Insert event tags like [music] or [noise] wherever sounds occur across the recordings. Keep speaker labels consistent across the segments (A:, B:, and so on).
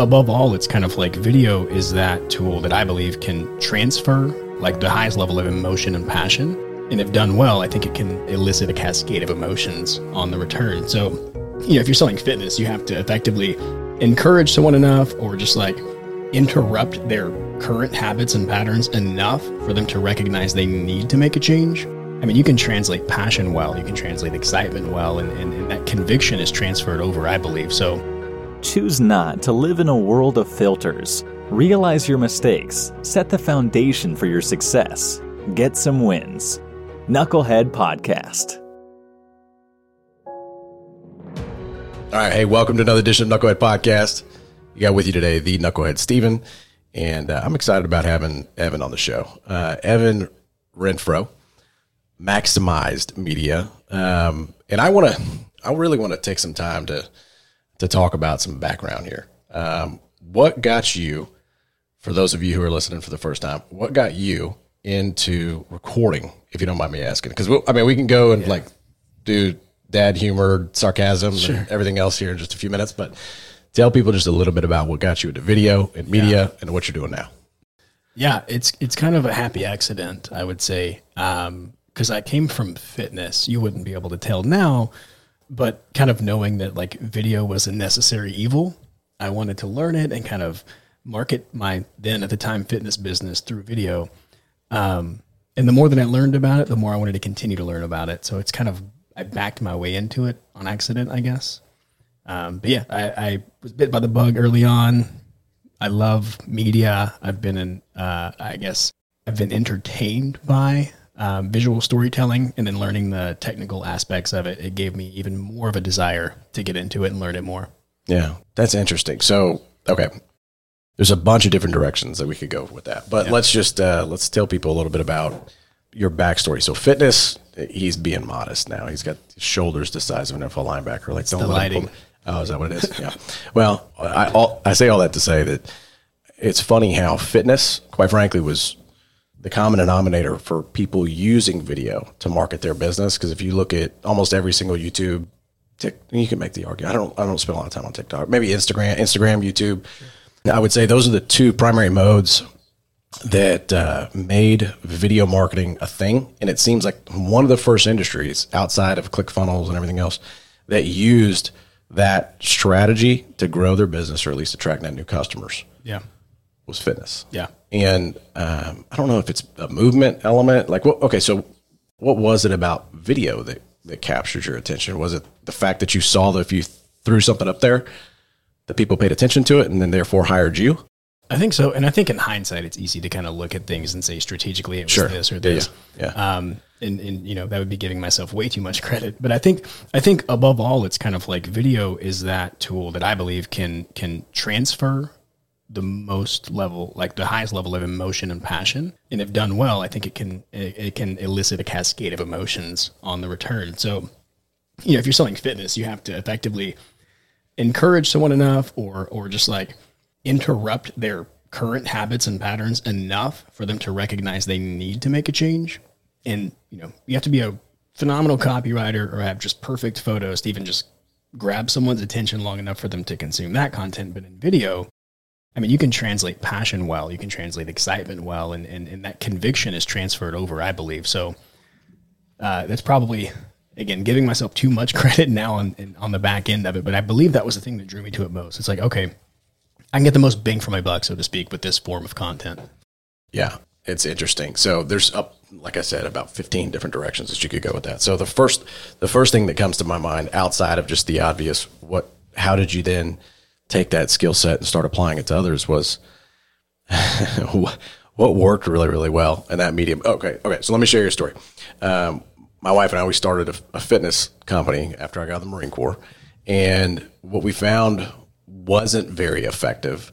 A: above all, it's kind of like video is that tool that I believe can transfer like the highest level of emotion and passion. And if done well, I think it can elicit a cascade of emotions on the return. So, you know, if you're selling fitness, you have to effectively encourage someone enough or just like interrupt their current habits and patterns enough for them to recognize they need to make a change. I mean, you can translate passion well, you can translate excitement well, and, and, and that conviction is transferred over, I believe. So,
B: Choose not to live in a world of filters. Realize your mistakes, set the foundation for your success, get some wins. Knucklehead Podcast.
C: All right. Hey, welcome to another edition of Knucklehead Podcast. You got with you today the Knucklehead Steven, and uh, I'm excited about having Evan on the show. Uh, Evan Renfro, Maximized Media, um, and I want to, I really want to take some time to to talk about some background here. Um, what got you, for those of you who are listening for the first time, what got you into recording, if you don't mind me asking? Because I mean, we can go and yeah. like do dad humor, sarcasm, sure. and everything else here in just a few minutes, but tell people just a little bit about what got you into video and media yeah. and what you're doing now.
A: Yeah, it's it's kind of a happy accident, I would say, because um, I came from fitness. You wouldn't be able to tell now, but kind of knowing that like video was a necessary evil, I wanted to learn it and kind of market my then at the time fitness business through video. Um, and the more that I learned about it, the more I wanted to continue to learn about it. So it's kind of I backed my way into it on accident, I guess. Um, but yeah, I, I, was bit by the bug early on. I love media. I've been in, uh, I guess, I've been entertained by um, visual storytelling and then learning the technical aspects of it, it gave me even more of a desire to get into it and learn it more.
C: Yeah, that's interesting. So, okay, there's a bunch of different directions that we could go with that, but yeah. let's just uh, let's tell people a little bit about your backstory. So, fitness, he's being modest now. He's got shoulders the size of an NFL linebacker. Like,
A: it's don't the lighting.
C: Oh, is that what it is? [laughs] Yeah. well, I all, I say all that to say that it's funny how fitness, quite frankly, was the common denominator for people using video to market their business. Because if you look at almost every single YouTube, tick, you can make the argument. I don't. I don't spend a lot of time on TikTok. Maybe Instagram, Instagram, YouTube. I would say those are the two primary modes that uh, made video marketing a thing. And it seems like one of the first industries outside of ClickFunnels and everything else that used that strategy to grow their business or at least attract net new customers.
A: Yeah
C: was fitness.
A: Yeah.
C: And um, I don't know if it's a movement element. Like, what? Okay, so what was it about video that that captured your attention? Was it the fact that you saw that if you threw something up there, that people paid attention to it and then therefore hired you?
A: I think so, and I think in hindsight, it's easy to kind of look at things and say strategically it was sure. this or this.
C: Yeah. yeah.
A: Um, and, and you know that would be giving myself way too much [laughs] credit. But I think I think above all, it's kind of like video is that tool that I believe can can transfer the most level, like the highest level of emotion and passion. And if done well, I think it can it, it can elicit a cascade of emotions on the return. So, you know, if you're selling fitness, you have to effectively encourage someone enough, or or just like interrupt their current habits and patterns enough for them to recognize they need to make a change. And you know, you have to be a phenomenal copywriter or have just perfect photos to even just grab someone's attention long enough for them to consume that content. But in video, I mean, you can translate passion well, you can translate excitement well, and, and, and that conviction is transferred over, I believe. So uh, that's probably, again, giving myself too much [laughs] credit now on, on the back end of it. But I believe that was the thing that drew me to it most. It's like, okay, I can get the most bang for my buck, so to speak, with this form of content.
C: Yeah, it's interesting. So there's up, like I said, about 15 different directions that you could go with that. So the first, the first thing that comes to my mind outside of just the obvious, what, how did you then – take that skill set and start applying it to others was [laughs] what worked really, really well in that medium. Okay, okay. So let me share your story. Um, my wife and I we started a, a, fitness company after I got out of the Marine Corps, and what we found wasn't very effective,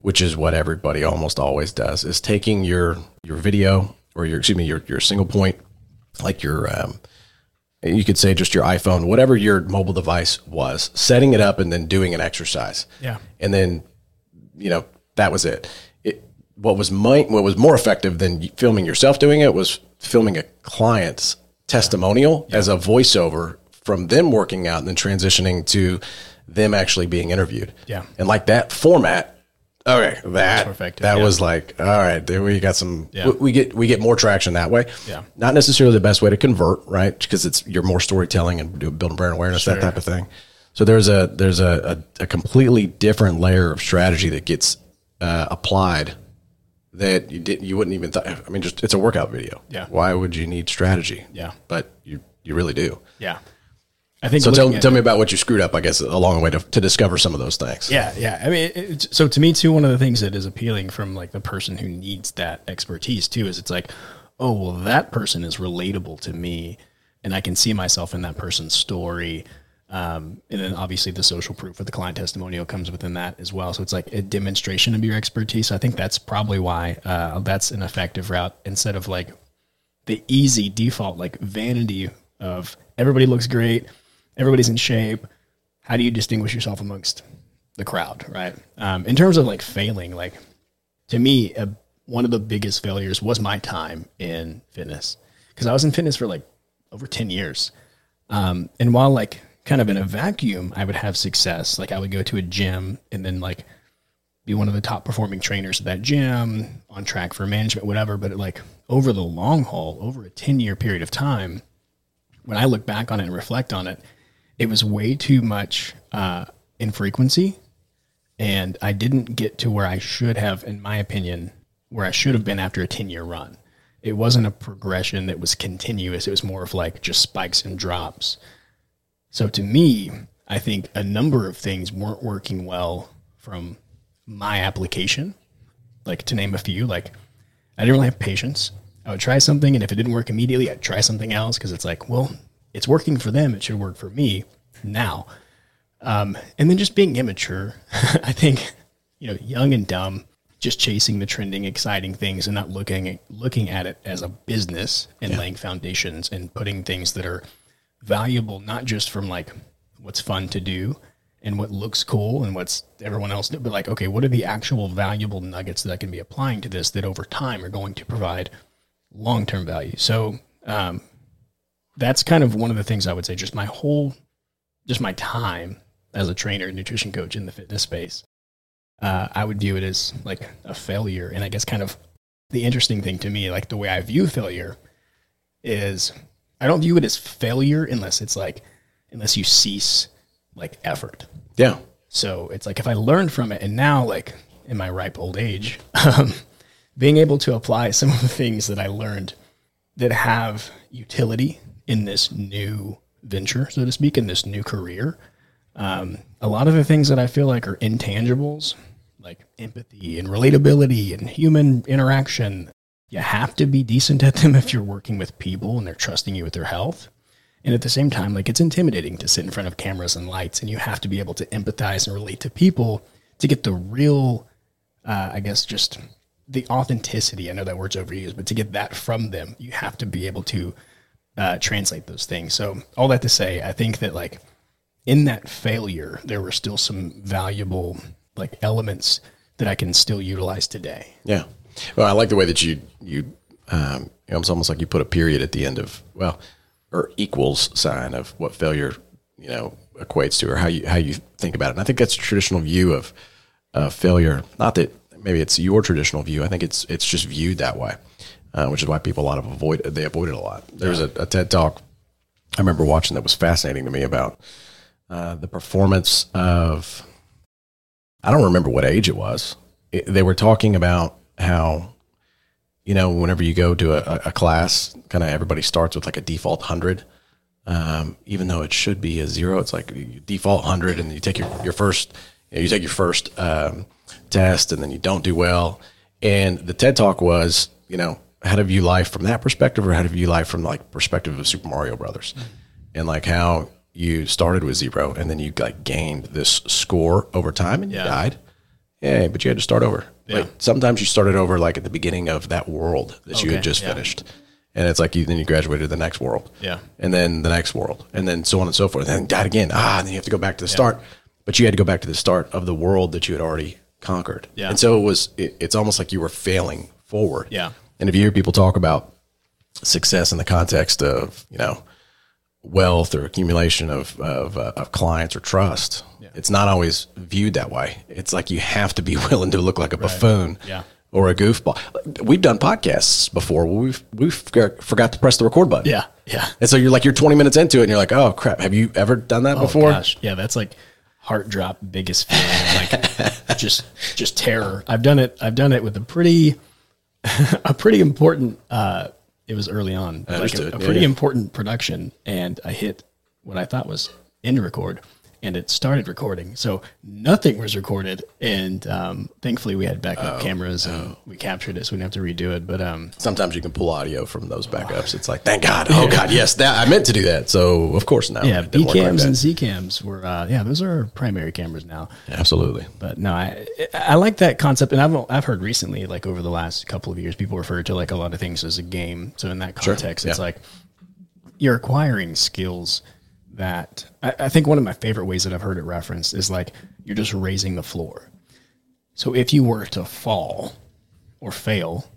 C: which is what everybody almost always does, is taking your your video or your excuse me your your single point, like your um, you could say just your iPhone, whatever your mobile device was, setting it up and then doing an exercise.
A: Yeah.
C: And then, you know, that was it. it what was my, what was more effective than filming yourself doing it was filming a client's testimonial yeah. As a voiceover from them working out and then transitioning to them actually being interviewed.
A: Yeah.
C: And like that format, okay, that
A: effective,
C: that
A: yeah.
C: was like, all right, there we got some.
A: Yeah.
C: We, we get we get more traction that way.
A: Yeah.
C: Not necessarily the best way to convert, right? Because it's you're more storytelling and do- building brand awareness, that type of thing. So there's a there's a, a, a completely different layer of strategy that gets uh, applied that you didn't you wouldn't even th- I mean just it's a workout video.
A: Yeah.
C: Why would you need strategy?
A: Yeah.
C: But you you really do.
A: Yeah. I think
C: So tell, tell me about what you screwed up, I guess, along the way to, to discover some of those things.
A: Yeah, yeah. I mean, it's, so to me too, one of the things that is appealing from like the person who needs that expertise too is it's like, oh well, that person is relatable to me, and I can see myself in that person's story. Um, and then obviously the social proof or the client testimonial comes within that as well. So it's like a demonstration of your expertise. I think that's probably why uh, that's an effective route instead of like the easy default like vanity of everybody looks great, everybody's in shape. How do you distinguish yourself amongst the crowd, right? Um, in terms of like failing, like to me, uh, one of the biggest failures was my time in fitness because I was in fitness for like over 10 years. Um, and while like kind of in a vacuum, I would have success. Like I would go to a gym and then like be one of the top performing trainers at that gym, on track for management, whatever. But like over the long haul, over a 10 year period of time, when I look back on it and reflect on it, it was way too much uh, infrequency. And I didn't get to where I should have, in my opinion, where I should have been after a 10 year run. It wasn't a progression that was continuous. It was more of like just spikes and drops. So to me, I think a number of things weren't working well from my application. Like to name a few, like I didn't really have patience. I would try something, and if it didn't work immediately, I'd try something else because it's like, well, it's working for them. It should work for me now. Um, and then just being immature. [laughs] I think, you know, young and dumb, just chasing the trending, exciting things and not looking at, looking at it as a business and laying foundations and putting things that are valuable, not just from like what's fun to do and what looks cool and what's everyone else but like, okay, what are the actual valuable nuggets that I can be applying to this that over time are going to provide long term value? So, um, that's kind of one of the things I would say, just my whole, just my time as a trainer, and nutrition coach in the fitness space. Uh, I would view it as like a failure. And I guess kind of the interesting thing to me, like the way I view failure is I don't view it as failure unless it's like, unless you cease like effort.
C: Yeah.
A: So it's like if I learned from it and now, like in my ripe old age, um, being able to apply some of the things that I learned that have utility in this new venture, so to speak, in this new career. Um, a lot of the things that I feel like are intangibles, like empathy and relatability and human interaction, you have to be decent at them if you're working with people and they're trusting you with their health. And at the same time, like it's intimidating to sit in front of cameras and lights, and you have to be able to empathize and relate to people to get the real, uh, I guess, just the authenticity. I know that word's overused, but to get that from them, you have to be able to uh, translate those things. So, all that to say, I think that like in that failure, there were still some valuable like elements that I can still utilize today.
C: Yeah. Well, I like the way that you you um, you know, it's almost like you put a period at the end of well, or equals sign of what failure you know equates to, or how you how you think about it. And I think that's a traditional view of failure. Not that maybe it's your traditional view. I think it's it's just viewed that way, uh, which is why people a lot of avoid they avoid it a lot. There was a, a TED talk I remember watching that was fascinating to me about uh, the performance of I don't remember what age it was. It, they were talking about how, you know, whenever you go to a, a class, kind of everybody starts with like a default hundred, um, even though it should be a zero. It's like default hundred, and you take your your first, you, know, you take your first um, test, and then you don't do well. And the TED talk was, you know, how to view life from that perspective, or how to view life from like perspective of Super Mario Brothers, and like how you started with zero, and then you like gained this score over time, and you
A: Yeah.
C: died. Yeah, but you had to start over.
A: Yeah.
C: Like sometimes you started over like at the beginning of that world that you had just
A: yeah.
C: finished. And it's like you then you graduated to the next world.
A: Yeah.
C: And then the next world. And then so on and so forth. And then died again. Ah, and then you have to go back to the start. But you had to go back to the start of the world that you had already conquered.
A: Yeah.
C: And so it was it, it's almost like you were failing forward.
A: Yeah.
C: And if you hear people talk about success in the context of, you know, wealth or accumulation of of, uh, of clients or trust. It's not always viewed that way. It's like you have to be [laughs] willing to look like a buffoon.
A: Yeah.
C: Or a goofball. We've done podcasts before. We've we've forgot, forgot to press the record button.
A: Yeah. Yeah.
C: And so you're like you're 20 minutes into it, and you're like, oh crap, have you ever done that
A: Oh,
C: before?
A: gosh. Yeah, that's like heart drop biggest feeling. Like [laughs] just just terror. I've done it. I've done it with a pretty [laughs] a pretty important uh it was early on. Like a, a
C: Yeah,
A: pretty
C: yeah.
A: important production and I hit what I thought was end record and it started recording. So nothing was recorded and um thankfully we had backup
C: Oh,
A: cameras and we captured it so we didn't have to redo it. But um
C: Sometimes you can pull audio from those backups. It's like, thank God. Oh God, yes, that I meant to do that. So of course now.
A: yeah, B
C: like
A: cams and C cams were uh yeah, those are our primary cameras now.
C: Absolutely.
A: But no, I I like that concept, and I've I've heard recently, like over the last couple of years, people refer to like a lot of things as a game. So in that context, it's
C: yeah.
A: like you're acquiring skills that I, I think one of my favorite ways that I've heard it referenced is like you're just raising the floor. So if you were to fall or fail,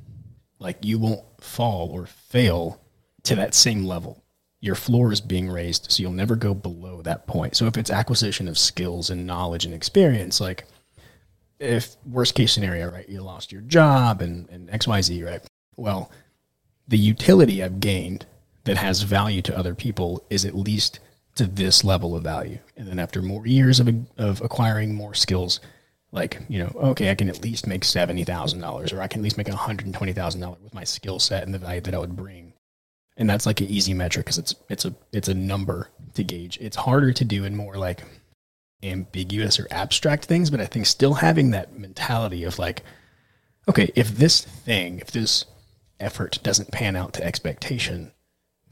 A: like you won't fall or fail to that same level. Your floor is being raised, so you'll never go below that point. So if it's acquisition of skills and knowledge and experience, like if worst case scenario, right, you lost your job and, and XYZ, right? Well, the utility I've gained that has value to other people is at least to this level of value. And then after more years of, of acquiring more skills, like, you know, okay, I can at least make $70,000 or I can at least make $120,000 with my skill set and the value that I would bring. And that's like an easy metric because it's, it's a, it's a number to gauge. It's harder to do in more like ambiguous or abstract things, but I think still having that mentality of like, okay, if this thing, if this effort doesn't pan out to expectation,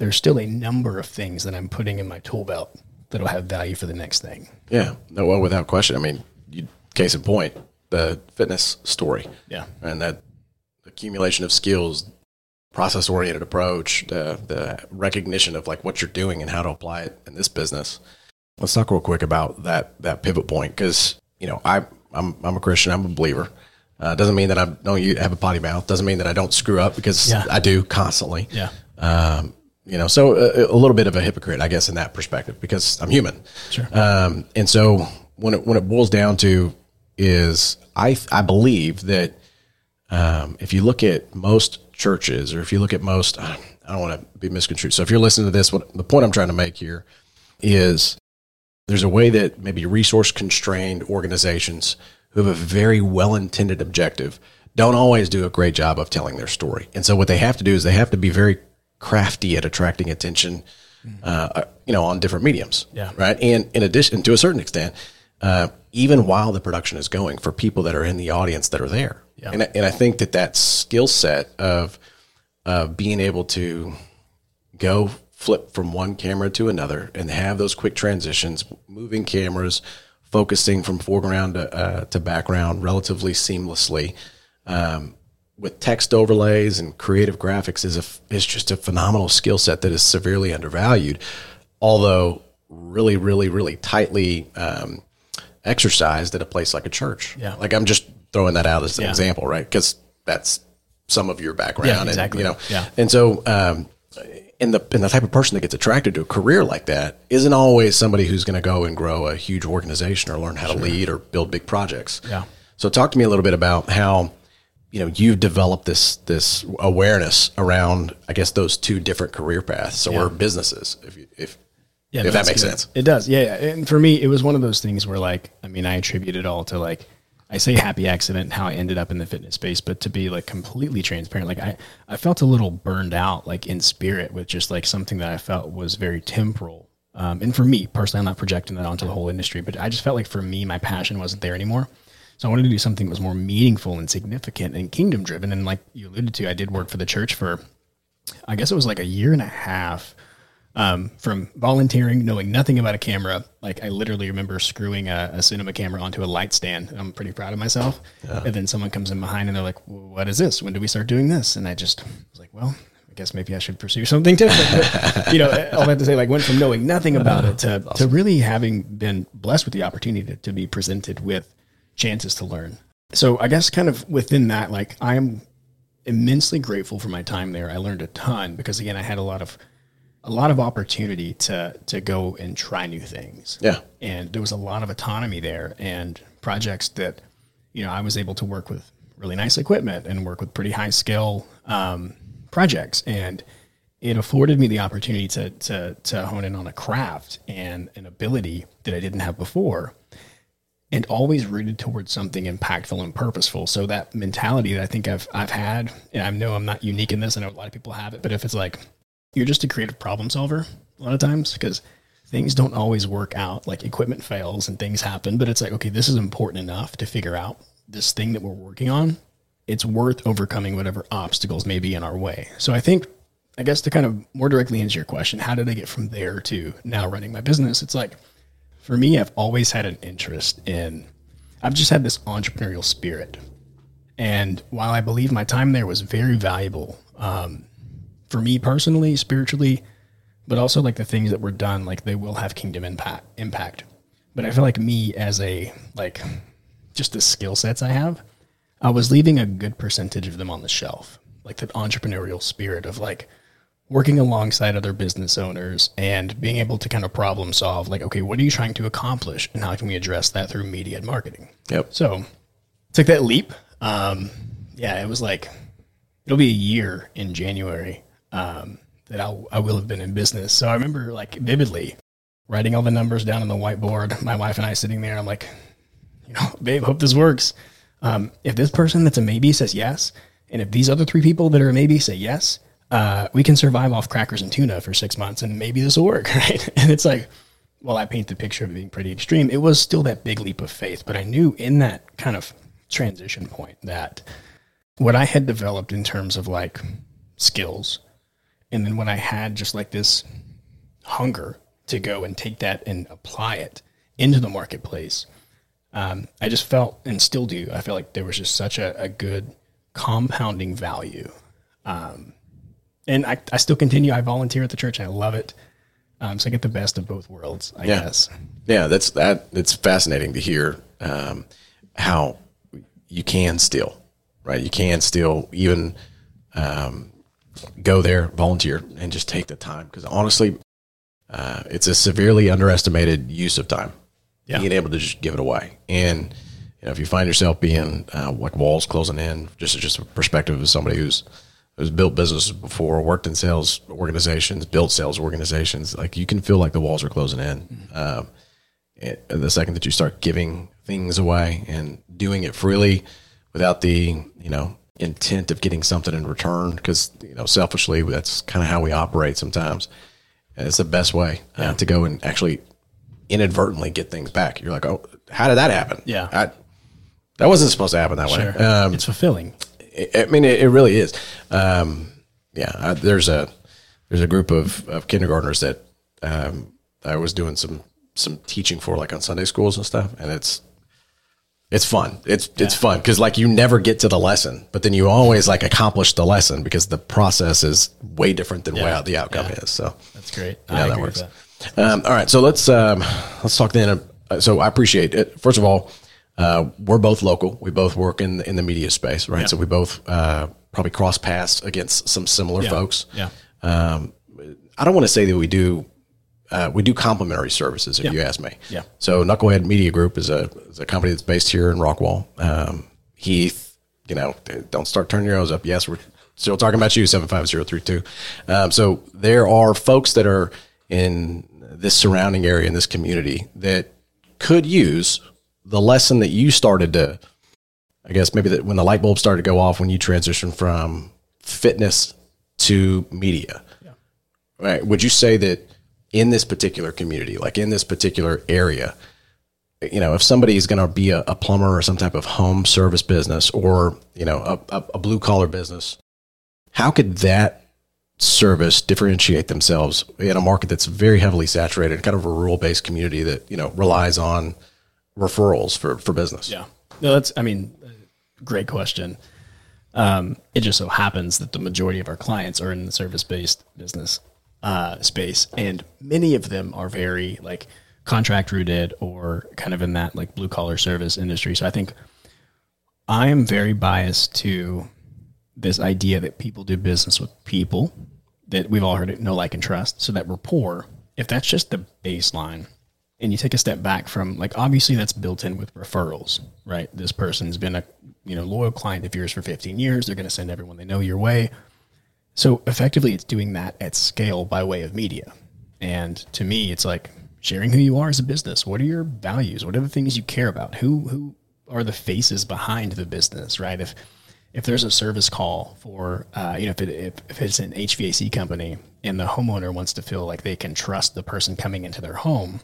A: there's still a number of things that I'm putting in my tool belt that'll have value for the next thing.
C: Yeah. No, well, without question. I mean, you, case in point, the fitness story.
A: Yeah.
C: And that accumulation of skills, process oriented approach, the, the recognition of like what you're doing and how to apply it in this business. Let's talk real quick about that, that pivot point. Cause you know, I, I'm, I'm a Christian. I'm a believer. Uh, doesn't mean that I don't you have a potty mouth. Doesn't mean that I don't screw up because
A: Yeah.
C: I do constantly.
A: Yeah.
C: Um, you know, so a, a little bit of a hypocrite, I guess, in that perspective, because I'm human.
A: Sure.
C: Um, and so when it when it boils down to is I I believe that um, if you look at most churches, or if you look at most, I don't want to be misconstrued. So if you're listening to this, what the point I'm trying to make here is there's a way that maybe resource constrained organizations who have a very well intended objective don't always do a great job of telling their story. And so what they have to do is they have to be very crafty at attracting attention, uh, you know, on different mediums.
A: Yeah.
C: Right. And in addition, to a certain extent, uh, even while the production is going for people that are in the audience that are there.
A: Yeah.
C: And, I- and I think that that skill set of, of being able to go flip from one camera to another and have those quick transitions, moving cameras, focusing from foreground to, uh, to background relatively seamlessly, um, with text overlays and creative graphics is a, is just a phenomenal skill set that is severely undervalued, although really, really, really tightly um, exercised at a place like a church.
A: Yeah.
C: Like I'm just throwing that out as an
A: Yeah.
C: example, right? Because that's some of your background.
A: Yeah,
C: and,
A: exactly.
C: you know,
A: Yeah.
C: and so, um, and the and the type of person that gets attracted to a career like that isn't always somebody who's going to go and grow a huge organization or learn how to lead or build big projects.
A: Yeah.
C: So talk to me a little bit about how you know you've developed this this awareness around I guess those two different career paths or businesses if you, if
A: Yeah,
C: if
A: no,
C: that makes
A: good.
C: sense.
A: It does. Yeah, yeah. And for me, it was one of those things where, like, I mean, I attribute it all to like, I say happy accident and how I ended up in the fitness space, but to be like completely transparent, like I, I felt a little burned out, like in spirit, with just like something that I felt was very temporal. Um, and for me personally, I'm not projecting that onto the whole industry, but I just felt like for me, my passion wasn't there anymore. So I wanted to do something that was more meaningful and significant and kingdom driven. And like you alluded to, I did work for the church for, I guess it was like a year and a half um, from volunteering, knowing nothing about a camera. Like I literally remember screwing a, a cinema camera onto a light stand. I'm pretty proud of myself. And then someone comes in behind and they're like, well, "What is this? When do we start doing this?" And I just was like, "Well." I guess maybe I should pursue something different. But, you know, [laughs] all that to say, like, went from knowing nothing about it to, to really having been blessed with the opportunity to, to be presented with chances to learn. So I guess kind of within that, like, I am immensely grateful for my time there. I learned a ton because again, I had a lot of a lot of opportunity to to go and try new things.
C: Yeah.
A: And there was a lot of autonomy there and projects that, you know, I was able to work with really nice equipment and work with pretty high skill um, projects. And it afforded me the opportunity to, to, to hone in on a craft and an ability that I didn't have before and always rooted towards something impactful and purposeful. So that mentality that I think I've, I've had, and I know I'm not unique in this. I know a lot of people have it, but if it's like, you're just a creative problem solver a lot of times because things don't always work out. Like equipment fails and things happen, but it's like, okay, this is important enough to figure out this thing that we're working on. It's worth overcoming whatever obstacles may be in our way. So I think, I guess to kind of more directly answer your question, how did I get from there to now running my business? It's like, for me, I've always had an interest in, I've just had this entrepreneurial spirit. And while I believe my time there was very valuable, um, for me personally, spiritually, but also like the things that were done, like they will have kingdom impact. Impact. But I feel like me as a like just the skill sets I have, I was leaving a good percentage of them on the shelf. Like that entrepreneurial spirit of like working alongside other business owners and being able to kind of problem solve. Like, okay, what are you trying to accomplish, and how can we address that through media and marketing?
C: Yep.
A: So took that leap. Um, yeah, it was like it'll be a year in January um, that I'll, I will have been in business. So I remember like vividly writing all the numbers down on the whiteboard. My wife and I sitting there. I'm like, you know, [laughs] babe, hope this works. Um, if this person that's a maybe says yes, and if these other three people that are a maybe say yes, uh, we can survive off crackers and tuna for six months, and maybe this will work, [laughs] right? And it's like, well, I paint the picture of being pretty extreme. It was still that big leap of faith, but I knew in that kind of transition point that what I had developed in terms of like skills and then when I had just like this hunger to go and take that and apply it into the marketplace, um, I just felt and still do. I feel like there was just such a, a good compounding value. Um, and I, I still continue. I volunteer at the church. I love it. Um, so I get the best of both worlds, I
C: Yeah.
A: guess.
C: Yeah, that's that. It's fascinating to hear um, how you can still, right? You can still even um, go there, volunteer, and just take the time. Because honestly, uh, it's a severely underestimated use of time.
A: Yeah.
C: Being able to just give it away, and you know, if you find yourself being uh, like walls closing in, just just a perspective of somebody who's who's built businesses before, worked in sales organizations, built sales organizations, like you can feel like the walls are closing in. Um, and the second that you start giving things away and doing it freely without the you know intent of getting something in return because you know selfishly that's kind of how we operate sometimes and it's the best way uh, to go and actually inadvertently get things back you're like oh how did that happen
A: Yeah.
C: I, that wasn't supposed to happen that way um,
A: it's fulfilling.
C: I mean, it, it really is. Um, yeah, I, there's a there's a group of, of kindergartners that um, I was doing some some teaching for, like on Sunday schools and stuff, and it's it's fun. It's it's fun because like you never get to the lesson, but then you always like accomplish the lesson because the process is way different than
A: Yeah.
C: what the outcome
A: Yeah.
C: is. So
A: That's great.
C: yeah,
A: I
C: that works.
A: that.
C: Um, all right, so let's um, let's talk then. Uh, so I appreciate it. First of all, uh, we're both local. We both work in in the media space, right? So we both uh, probably cross paths against some similar folks.
A: Yeah.
C: Um, I don't want to say that we do. Uh, we do complementary services, if you ask me.
A: Yeah.
C: So Knucklehead Media Group is a is a company that's based here in Rockwall. Um, Heath, you know, don't start turning your nose up. Yes, we're still talking about you, seven five zero three two. Um, so there are folks that are in this surrounding area in this community that could use the lesson that you started to. I guess maybe that when the light bulb started to go off when you transitioned from fitness to media. Right. Would you say that in this particular community, like in this particular area, you know, if somebody is going to be a, a plumber or some type of home service business or, you know, a, a, a blue collar business, how could that service differentiate themselves in a market that's very heavily saturated, kind of a rural based community that, you know, relies on referrals for, for business?
A: Yeah. No, that's, I mean, great question. Um, it just so happens that the majority of our clients are in the service based business uh, space, and many of them are very like contract rooted or kind of in that like blue collar service industry. So I think I am very biased to this idea that people do business with people that we've all heard it, know, like, and trust. So that rapport, if that's just the baseline, and you take a step back from like obviously that's built in with referrals, right? This person's been a you know loyal client of yours for 15 years. They're going to send everyone they know your way. So effectively, it's doing that at scale by way of media. And to me, it's like sharing who you are as a business. What are your values? What are the things you care about? Who who are the faces behind the business, right? If if there's a service call for, uh, you know, if, it, if, if it's an HVAC company and the homeowner wants to feel like they can trust the person coming into their home,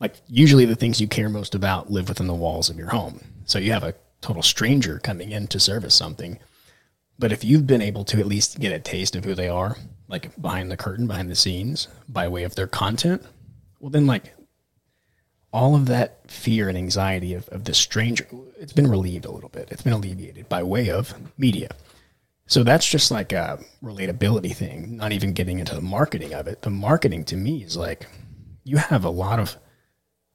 A: like usually the things you care most about live within the walls of your home. So you have a total stranger coming in to service something. But if you've been able to at least get a taste of who they are, like behind the curtain, behind the scenes, by way of their content, well, then like all of that fear and anxiety of, of the stranger, it's been relieved a little bit. It's been alleviated by way of media. So that's just like a relatability thing, not even getting into the marketing of it. The marketing to me is like you have a lot of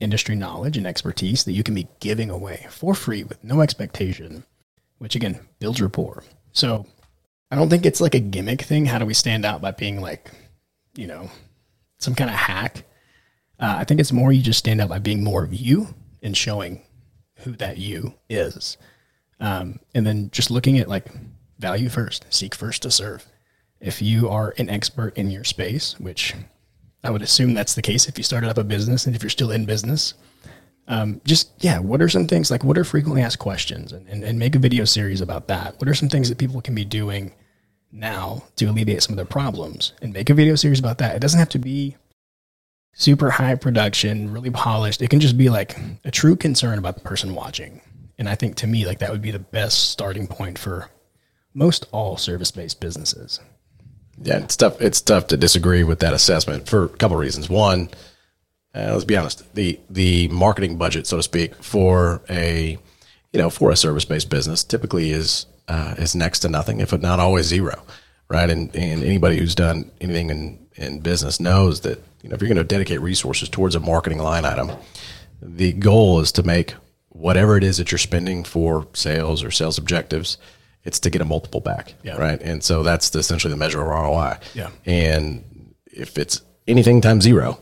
A: industry knowledge and expertise that you can be giving away for free with no expectation, which again builds rapport. So I don't think it's like a gimmick thing. How do we stand out by being like, you know, some kind of hack? Uh, I think it's more you just stand out by being more of you and showing who that you is. Um, and then just looking at like value first, seek first to serve. If you are an expert in your space, which I would assume that's the case if you started up a business and if you're still in business, um, just yeah, what are some things like what are frequently asked questions and, and, and make a video series about that? What are some things that people can be doing now to alleviate some of their problems and make a video series about that? It doesn't have to be super high production, really polished. It can just be like a true concern about the person watching. And I think to me, like that would be the best starting point for most all service based businesses.
C: Yeah, it's tough. It's tough to disagree with that assessment for a couple of reasons. One, uh, let's be honest, the the marketing budget, so to speak, for a you know for a service based business typically is uh, is next to nothing, if not always zero, right? And and anybody who's done anything in in business knows that you know if you're going to dedicate resources towards a marketing line item, the goal is to make whatever it is that you're spending for sales or sales objectives it's to get a multiple back,
A: Yeah.
C: right? And so that's the, essentially the measure of ROI.
A: Yeah.
C: And if it's anything times zero,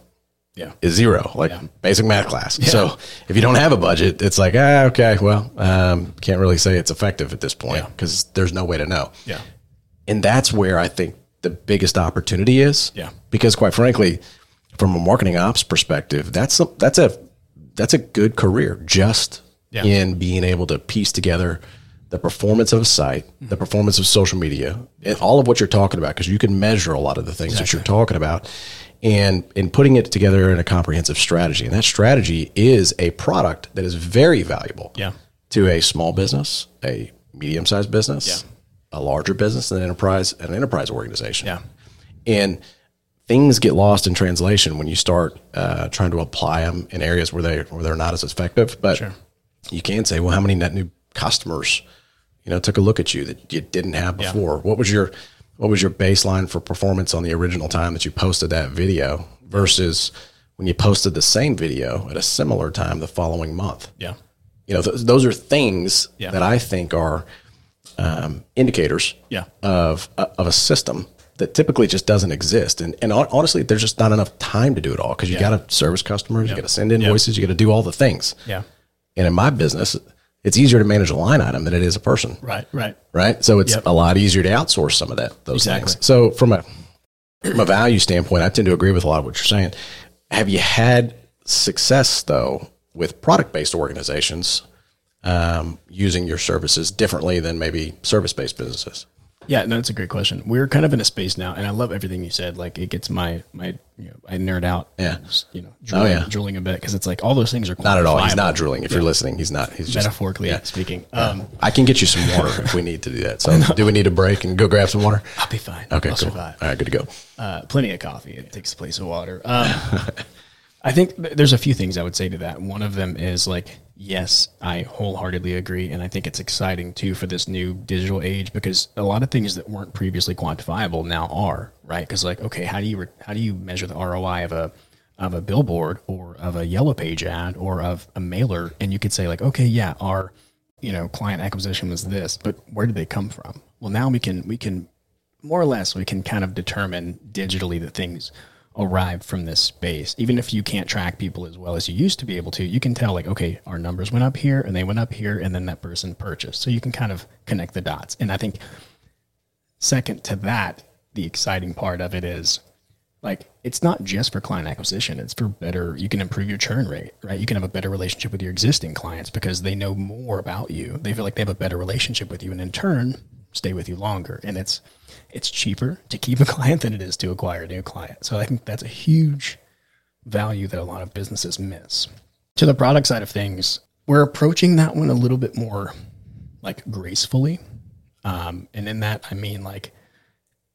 A: Yeah.
C: is zero, like basic math class. So if you don't have a budget, it's like, ah, okay, well, um, can't really say it's effective at this point because there's no way to know.
A: Yeah.
C: And that's where I think the biggest opportunity is.
A: Yeah.
C: Because quite frankly, from a marketing ops perspective, that's a, that's a that's a good career just
A: Yeah.
C: in being able to piece together the performance of a site, the performance of social media, and all of what you're talking about because you can measure a lot of the things that you're talking about and in putting it together in a comprehensive strategy. And that strategy is a product that is very valuable
A: Yeah.
C: to a small business, a medium-sized business,
A: Yeah.
C: a larger business, an enterprise, an enterprise organization.
A: Yeah.
C: And things get lost in translation when you start uh, trying to apply them in areas where they where they're not as effective. But
A: Sure.
C: you can say, well, how many net new customers, you know, took a look at you that you didn't have before? What was your what was your baseline for performance on the original time that you posted that video versus when you posted the same video at a similar time the following month?
A: Yeah.
C: You know, th- those are things
A: Yeah.
C: that I think are um, indicators
A: Yeah.
C: of of a system that typically just doesn't exist. And and honestly, there's just not enough time to do it all because you got to service customers, you got to send invoices, you got to do all the things.
A: Yeah.
C: And in my business, it's easier to manage a line item than it is a person,
A: Right. Right.
C: right? So it's
A: Yep.
C: a lot easier to outsource some of that those
A: Exactly.
C: things. So from a from a value standpoint, I tend to agree with a lot of what you're saying. Have you had success though with product based organizations um, using your services differently than maybe service based businesses?
A: Yeah, no, that's a great question. We're kind of in a space now, and I love everything you said. Like, it gets my my, you know, I nerd out.
C: Yeah.
A: just, you know, drooling,
C: yeah.
A: drooling a bit because it's like all those things are
C: Not at all. He's not drooling. If you're listening, he's not. He's just
A: metaphorically speaking. Um,
C: I can get you some water if we need to do that. [laughs] So, do we need a break and go grab some water?
A: I'll be fine.
C: Okay,
A: I'll
C: cool.
A: survive.
C: All right, good to go.
A: Uh, plenty of coffee. It takes the place of water. Um, [laughs] I think th- there's a few things I would say to that. One of them is like, yes, I wholeheartedly agree, and I think it's exciting too for this new digital age because a lot of things that weren't previously quantifiable now are right. Because like, okay, how do you re- how do you measure the ROI of a of a billboard or of a yellow page ad or of a mailer? And you could say like, okay, yeah, our you know client acquisition was this, but where did they come from? Well, now we can we can more or less we can kind of determine digitally that things arrive from this space. Even if you can't track people as well as you used to be able to, you can tell like, okay, our numbers went up here and they went up here and then that person purchased. So you can kind of connect the dots. And I think second to that, the exciting part of it is like it's not just for client acquisition it's for better you can improve your churn rate right you can have a better relationship with your existing clients because they know more about you they feel like they have a better relationship with you and in turn stay with you longer and it's it's cheaper to keep a [laughs] client than it is to acquire a new client so i think that's a huge value that a lot of businesses miss to the product side of things we're approaching that one a little bit more like gracefully um, and in that i mean like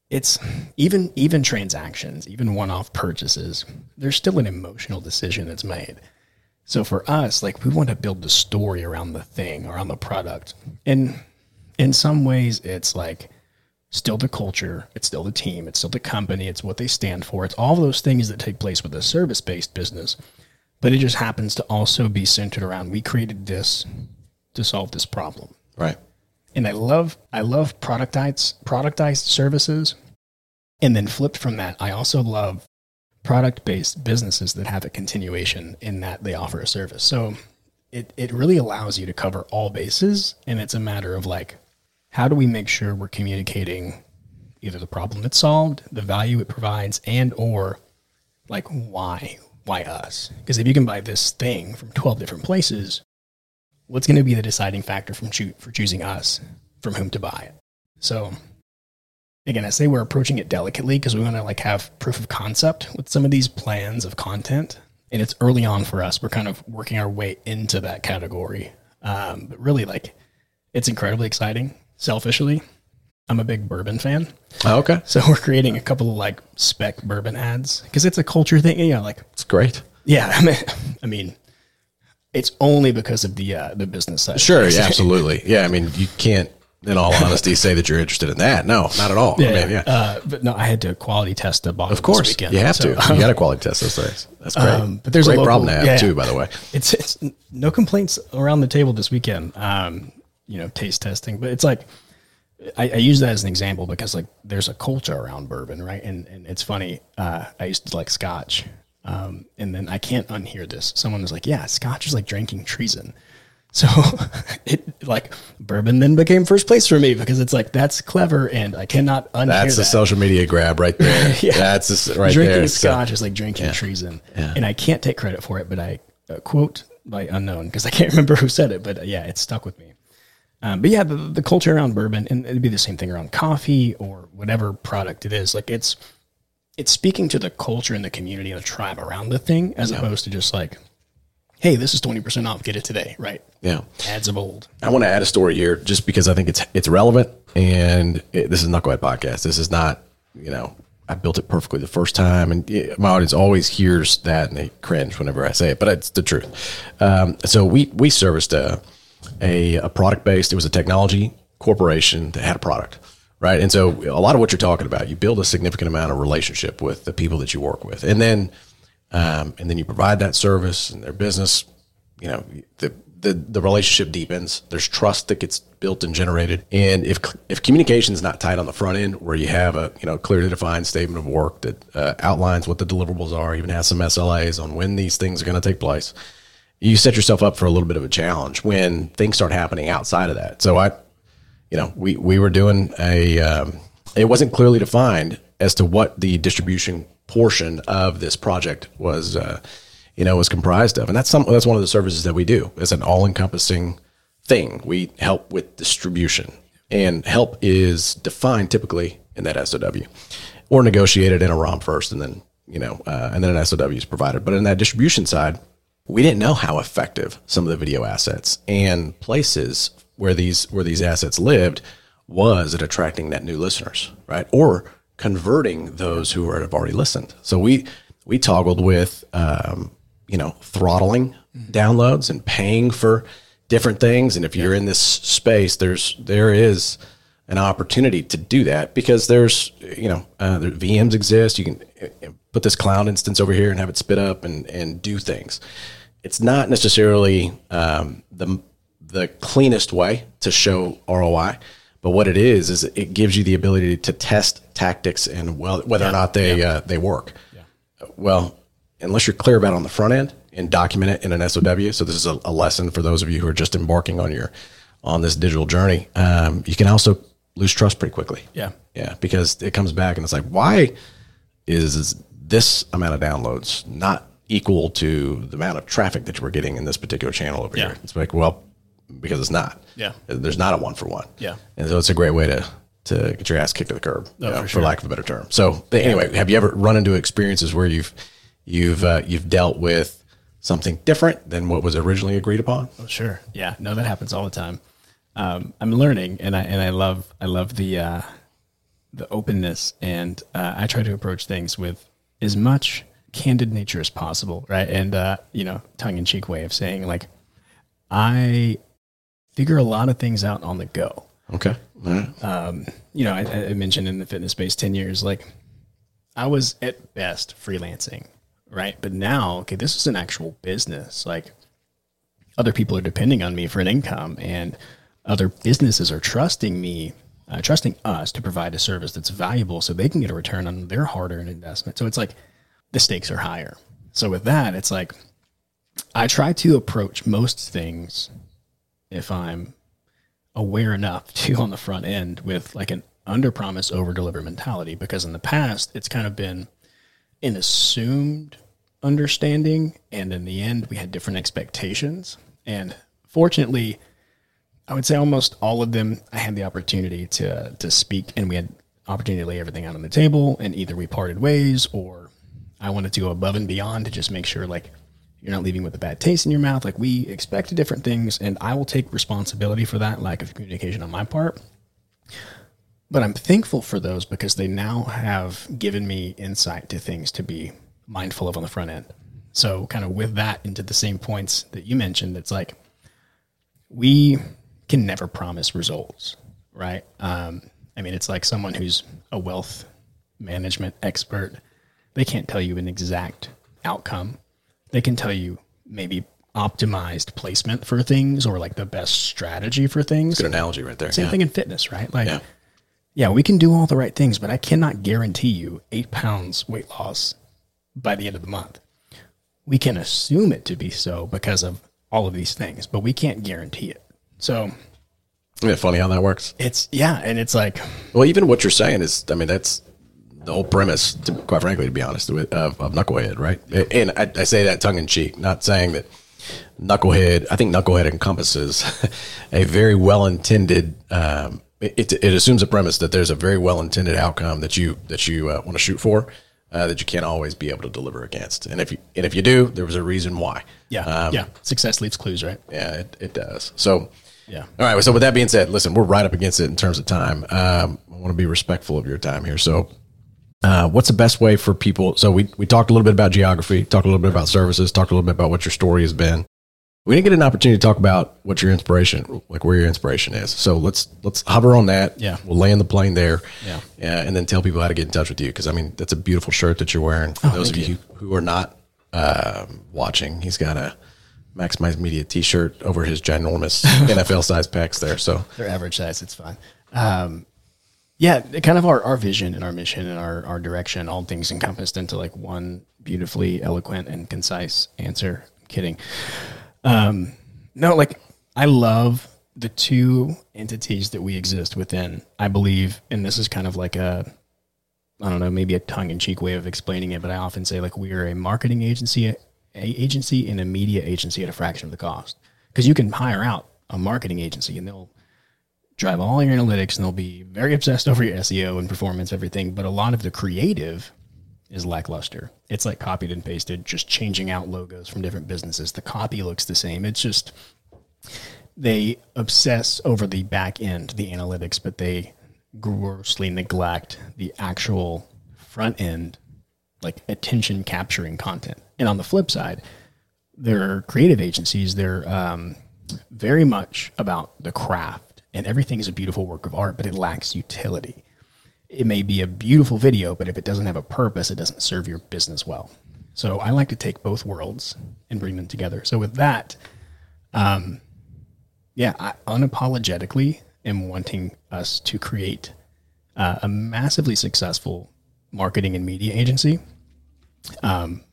A: it's even even transactions, even one-off purchases, there's still an emotional decision that's made. So for us, like we want to build the story around the thing, around the product. And in some ways it's like still the culture, it's still the team, it's still the company, it's what they stand for. It's all those things that take place with a service-based business. But it just happens to also be centered around we created this to solve this problem.
C: Right
A: and I love I love productized productized services. And then flipped from that, I also love product based businesses that have a continuation in that they offer a service. So it, it really allows you to cover all bases. And it's a matter of like, how do we make sure we're communicating either the problem it's solved, the value it provides, and or like why? Why us? Because if you can buy this thing from 12 different places, what's going to be the deciding factor from choo- for choosing us from whom to buy it. So again, I say we're approaching it delicately because we want to like have proof of concept with some of these plans of content. And it's early on for us. We're kind of working our way into that category. Um, but really, like, it's incredibly exciting. Selfishly, I'm a big bourbon fan.
C: Oh, okay.
A: So we're creating a couple of like spec bourbon ads because it's a culture thing. You know, like,
C: it's great.
A: Yeah. [laughs] I mean, I mean it's only because of the uh, the business side.
C: Sure, yeah, [laughs] absolutely. Yeah, I mean, you can't, in all honesty, say that you're interested in that. No, not at all.
A: Yeah,
C: I mean, yeah.
A: Uh, but no, I had to quality test a bottle.
C: of course,
A: weekend,
C: you have
A: so,
C: to. [laughs] You got to quality test those things. That's great.
A: Um, but there's a local-
C: problem to have
A: yeah.
C: too, by the way.
A: It's it's no complaints around the table this weekend. Um, you know, taste testing, but it's like I, I use that as an example because like there's a culture around bourbon, right? And and it's funny. Uh, I used to like Scotch, um, and then I can't unhear this. Someone was like, "Yeah, Scotch is like drinking treason." [laughs] So it like bourbon then became first place for me because it's like that's clever and I cannot unhear
C: That's
A: that.
C: social media grab right there. [laughs]
A: Yeah.
C: That's s- right
A: drinking
C: there. So-
A: scotch is like drinking treason, and I can't take credit for it. But I uh, quote by unknown because I can't [laughs] remember who said it, but uh, yeah, it stuck with me. Um, but yeah, the, the culture around bourbon, and it'd be the same thing around coffee or whatever product it is. Like it's it's speaking to the culture and the community and the tribe around the thing, as opposed to just like, hey, this is twenty percent off, get it today, right?
C: yeah.
A: Ads of old.
C: I want to add a story here just because I think it's it's relevant. And it, this is Knucklehead Podcast. This is not, you know, I built it perfectly the first time, and yeah, my audience always hears that and they cringe whenever I say it, but it's the truth. Um, so we we serviced a a, a product based. It was a technology corporation that had a product, right? And so a lot of what you're talking about, you build a significant amount of relationship with the people that you work with, and then um, and then you provide that service and their business you know the, the the relationship deepens there's trust that gets built and generated and if if communication is not tight on the front end where you have a you know clearly defined statement of work that uh, outlines what the deliverables are even has some SLAs on when these things are going to take place you set yourself up for a little bit of a challenge when things start happening outside of that. So I you know we we were doing a um, it wasn't clearly defined as to what the distribution portion of this project was uh, you know was comprised of. And that's some that's one of the services that we do. It's an all-encompassing thing. We help with distribution. And help is defined typically in that SOW or negotiated in a ROM first and then you know uh, and then an SOW is provided. But in that distribution side we didn't know how effective some of the video assets and places where these where these assets lived was at attracting net new listeners, right? Or converting those who have already listened. So we we toggled with um, you know throttling downloads and paying for different things. And if you're in this space, there's there is an opportunity to do that because there's you know uh, the VMs exist. You can uh, put this cloud instance over here and have it spit up and and do things. It's not necessarily um, the the cleanest way to show ROI, but what it is is it gives you the ability to test tactics and well whether or not they uh, they work. Well, unless you're clear about it on the front end and document it in an SOW. So this is a, a lesson for those of you who are just embarking on your on this digital journey. Um, you can also lose trust pretty quickly.
A: Yeah.
C: Yeah, because it comes back and it's like, why is this amount of downloads not equal to the amount of traffic that you were getting in this particular channel over
A: Yeah.
C: here? It's like, well, because it's not.
A: Yeah.
C: There's not a one for one.
A: Yeah.
C: And so it's a great way to to get your ass kicked to the curb, you
A: Oh,
C: know,
A: for
C: for, lack of a better term. So anyway, have you ever run into experiences where you've you've uh, you've dealt with something different than what was originally agreed upon?
A: Oh, sure. Yeah. No, that happens all the time. Um, I'm learning, and I and I love I love the uh, the openness, and uh, I try to approach things with as much candid nature as possible, right? And uh, you know, tongue in cheek way of saying like, I figure a lot of things out on the go.
C: Okay. Right.
A: you know, I, I mentioned in the fitness space 10 years, like I was at best freelancing, right? But now, okay, this is an actual business. Like other people are depending on me for an income and other businesses are trusting me, uh, trusting us to provide a service that's valuable so they can get a return on their hard earned investment. So it's like the stakes are higher. So with that, it's like I try to approach most things if I'm aware enough to on the front end with like an under promise over deliver mentality because in the past it's kind of been an assumed understanding and in the end we had different expectations and fortunately i would say almost all of them i had the opportunity to to speak and we had opportunity to lay everything out on the table and either we parted ways or i wanted to go above and beyond to just make sure like you're not leaving with a bad taste in your mouth. Like we expect different things, and I will take responsibility for that lack of communication on my part. But I'm thankful for those because they now have given me insight to things to be mindful of on the front end. So, kind of with that into the same points that you mentioned, it's like we can never promise results, right? Um, I mean, it's like someone who's a wealth management expert, they can't tell you an exact outcome they can tell you maybe optimized placement for things or like the best strategy for things.
C: Good analogy right there.
A: Same
C: yeah.
A: thing in fitness, right? Like,
C: Yeah.
A: yeah. we can do all the right things, but I cannot guarantee you eight pounds weight loss by the end of the month. We can assume it to be so because of all of these things, but we can't guarantee it. So
C: Isn't funny how that works?
A: it's, yeah. And it's like,
C: Well, even what you're saying is, I mean, that's the whole premise, to, quite frankly, to be honest, with, of, of Knucklehead, right? And I, I say that tongue in cheek, not saying that Knucklehead, I think Knucklehead encompasses [laughs] a very well intended, um, it, it assumes a premise that there's a very well intended outcome that you, that you uh, want to shoot for. Uh, that you can't always be able to deliver against, and if you and if you do, there was a reason why.
A: yeah,
C: Um,
A: yeah. Success leaves clues, right?
C: yeah, it, it does. So,
A: Yeah.
C: All right. So, with that being said, listen, we're right up against it in terms of time. Um, I want to be respectful of your time here. So, uh, what's the best way for people? So, we, we talked a little bit about geography, talked a little bit about services, talked a little bit about what your story has been. We didn't get an opportunity to talk about what your inspiration, like where your inspiration is. So let's let's hover on that.
A: Yeah.
C: we'll land the plane there.
A: Yeah.
C: yeah, and then tell people how to get in touch with you because I mean that's a beautiful shirt that you're wearing. For those of
A: Oh, thank
C: you who, are not um, watching, he's got a Maximize Media T-shirt over his ginormous [laughs] NFL size pecs there. So
A: They're average size. It's fine. Um, yeah, kind of our, our vision and our mission and our, our direction, all things encompassed into like one beautifully eloquent and concise answer. I'm kidding. Um, no, like I love the two entities that we exist within. I believe, and this is kind of like a, I don't know, maybe a tongue in cheek way of explaining it, but I often say like we are a marketing agency, a agency and a media agency at a fraction of the cost. Because you can hire out a marketing agency and they'll drive all your analytics and they'll be very obsessed over your SEO and performance, everything. But a lot of the creative is lackluster. It's like copied and pasted, just changing out logos from different businesses. The copy looks the same. It's just they obsess over the back end, the analytics, but they grossly neglect the actual front end, like attention capturing content. And on the flip side, they're creative agencies. They're um, very much about the craft, and everything is a beautiful work of art, but it lacks utility. It may be a beautiful video, but if it doesn't have a purpose, it doesn't serve your business well. So I like to take both worlds and bring them together. So with that, um, yeah, I, unapologetically am wanting us to create uh, a massively successful marketing and media agency. Um,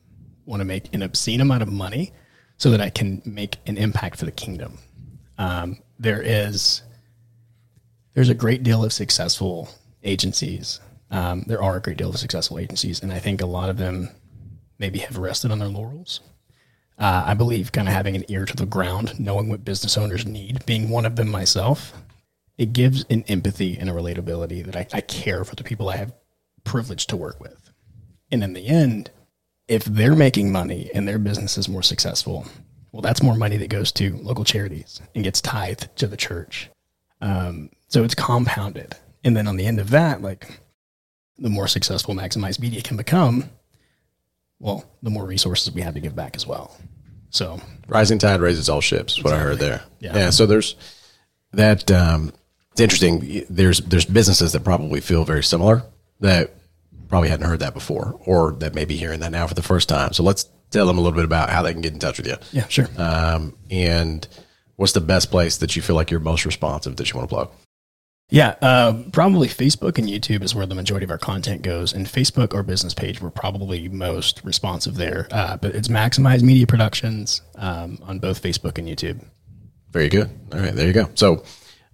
A: want to make an obscene amount of money so that I can make an impact for the kingdom. Um, there is there's a great deal of successful agencies. Um, there are a great deal of successful agencies, and I think a lot of them maybe have rested on their laurels. Uh, I believe kind of having an ear to the ground, knowing what business owners need, being one of them myself, it gives an empathy and a relatability that I, I care for the people I have privilege to work with. And in the end, if they're making money and their business is more successful, well, that's more money that goes to local charities and gets tithed to the church. Um, so it's compounded. And then on the end of that, like the more successful Maximized Media can become, well, the more resources we have to give back as well. So
C: rising tide raises all ships. Is what I heard there.
A: Yeah.
C: yeah. So there's that. Um, it's interesting. There's there's businesses that probably feel very similar that probably hadn't heard that before, or that may be hearing that now for the first time. So let's tell them a little bit about how they can get in touch with you.
A: yeah, sure.
C: Um, and what's the best place that you feel like you're most responsive that you want to plug?
A: Yeah, uh, probably Facebook and YouTube is where the majority of our content goes. And Facebook, or business page, we're probably most responsive there. Uh, but it's Maximize Media Productions um, on both Facebook and YouTube.
C: Very good. All right, there you go. So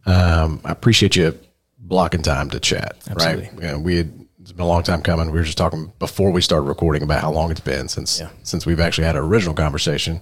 C: um, I appreciate you blocking time to chat.
A: Absolutely.
C: Right? Yeah, we had, it's been a long time coming. We were just talking before we started recording about how long it's been since
A: Yeah.
C: since we've actually had an original conversation.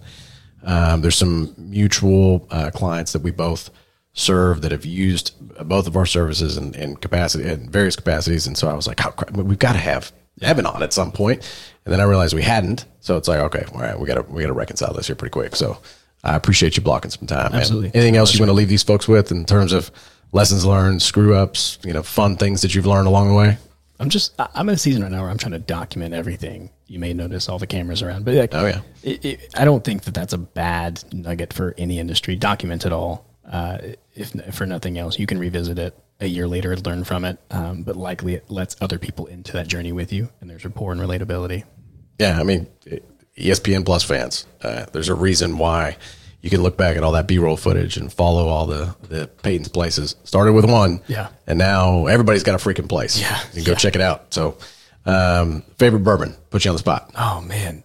C: Um, there's some mutual uh, clients that we both serve that have used both of our services in, in capacity in various capacities, and so I was like, oh, how, cra- we've got to have Evan on at some point. And then I realized we hadn't, so it's like, okay, all right, we got to we got to reconcile this here pretty quick. So I appreciate you blocking some time. man.
A: Absolutely.
C: Anything else you want to leave these folks with in terms of lessons learned, screw ups, you know, fun things that you've learned along the way?
A: I'm just, I'm in a season right now where I'm trying to document everything. You may notice all the cameras around, but like,
C: Oh, yeah.
A: it, it, I don't think that that's a bad nugget for any industry. Document it all. Uh, if, if for nothing else, you can revisit it a year later and learn from it. Um, but likely it lets other people into that journey with you, and there's rapport and relatability.
C: Yeah, I mean, ESPN Plus fans, uh, there's a reason why you can look back at all that B-roll footage and follow all the the Peyton's places. Started with one,
A: Yeah.
C: and now everybody's got a freaking place.
A: Yeah,
C: you can go check it out. So, um, favorite bourbon, put you on the spot.
A: Oh man,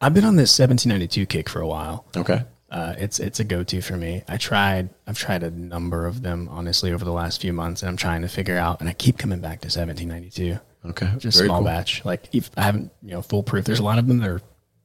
A: I've been on this 1792 kick for a while.
C: Okay,
A: Uh, it's it's a go to for me. I tried I've tried a number of them honestly over the last few months, and I'm trying to figure out. And I keep coming back to 1792.
C: okay,
A: Just
C: Very
A: small
C: cool.
A: batch. Like if I haven't you know foolproof. There's a lot of them that are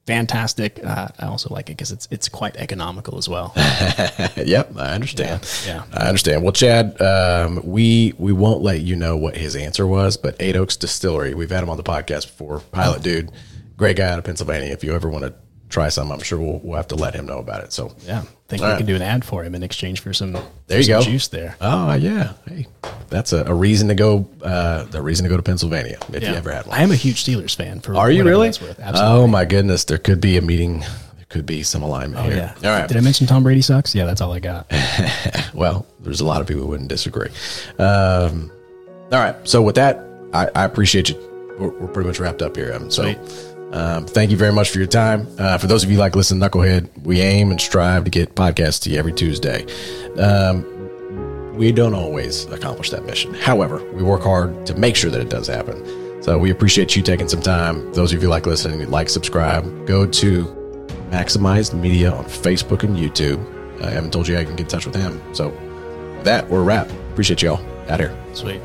A: fantastic. Uh, I also like it because it's it's quite economical as well. [laughs]
C: Yep, I understand.
A: Yeah,
C: I understand. Well, Chad, um, we we won't let you know what his answer was, but Eight Oaks Distillery, we've had him on the podcast before. Pilot dude, great guy out of Pennsylvania. If you ever want to try some, I'm sure we'll, we'll have to let him know about it. So,
A: yeah. Think
C: All
A: we
C: right.
A: can do an ad for him in exchange for some
C: There you
A: some
C: go.
A: juice there.
C: oh yeah, hey, that's a, a reason to go. Uh, a reason to go to Pennsylvania if you ever had one.
A: I am a huge Steelers fan. For
C: Are you really? Oh my goodness, there could be a meeting. There could be some alignment
A: Oh,
C: here.
A: yeah.
C: All right.
A: Did I mention Tom Brady sucks? Yeah, that's all I got. [laughs]
C: Well, there's a lot of people who wouldn't disagree. Um, all right. So with that, I, I appreciate you. We're, we're pretty much wrapped up here. Evan. So
A: Sweet.
C: Um, thank you very much for your time. Uh, for those of you like listen Knucklehead, we aim and strive to get podcasts to you every Tuesday. Um, we don't always accomplish that mission. However, we work hard to make sure that it does happen. So we appreciate you taking some time. Those of you like listening, like, subscribe, go to Maximized Media on Facebook and YouTube. I haven't told you I can get in touch with him. So that, we're a wrap. Appreciate y'all. Out here.
A: Sweet.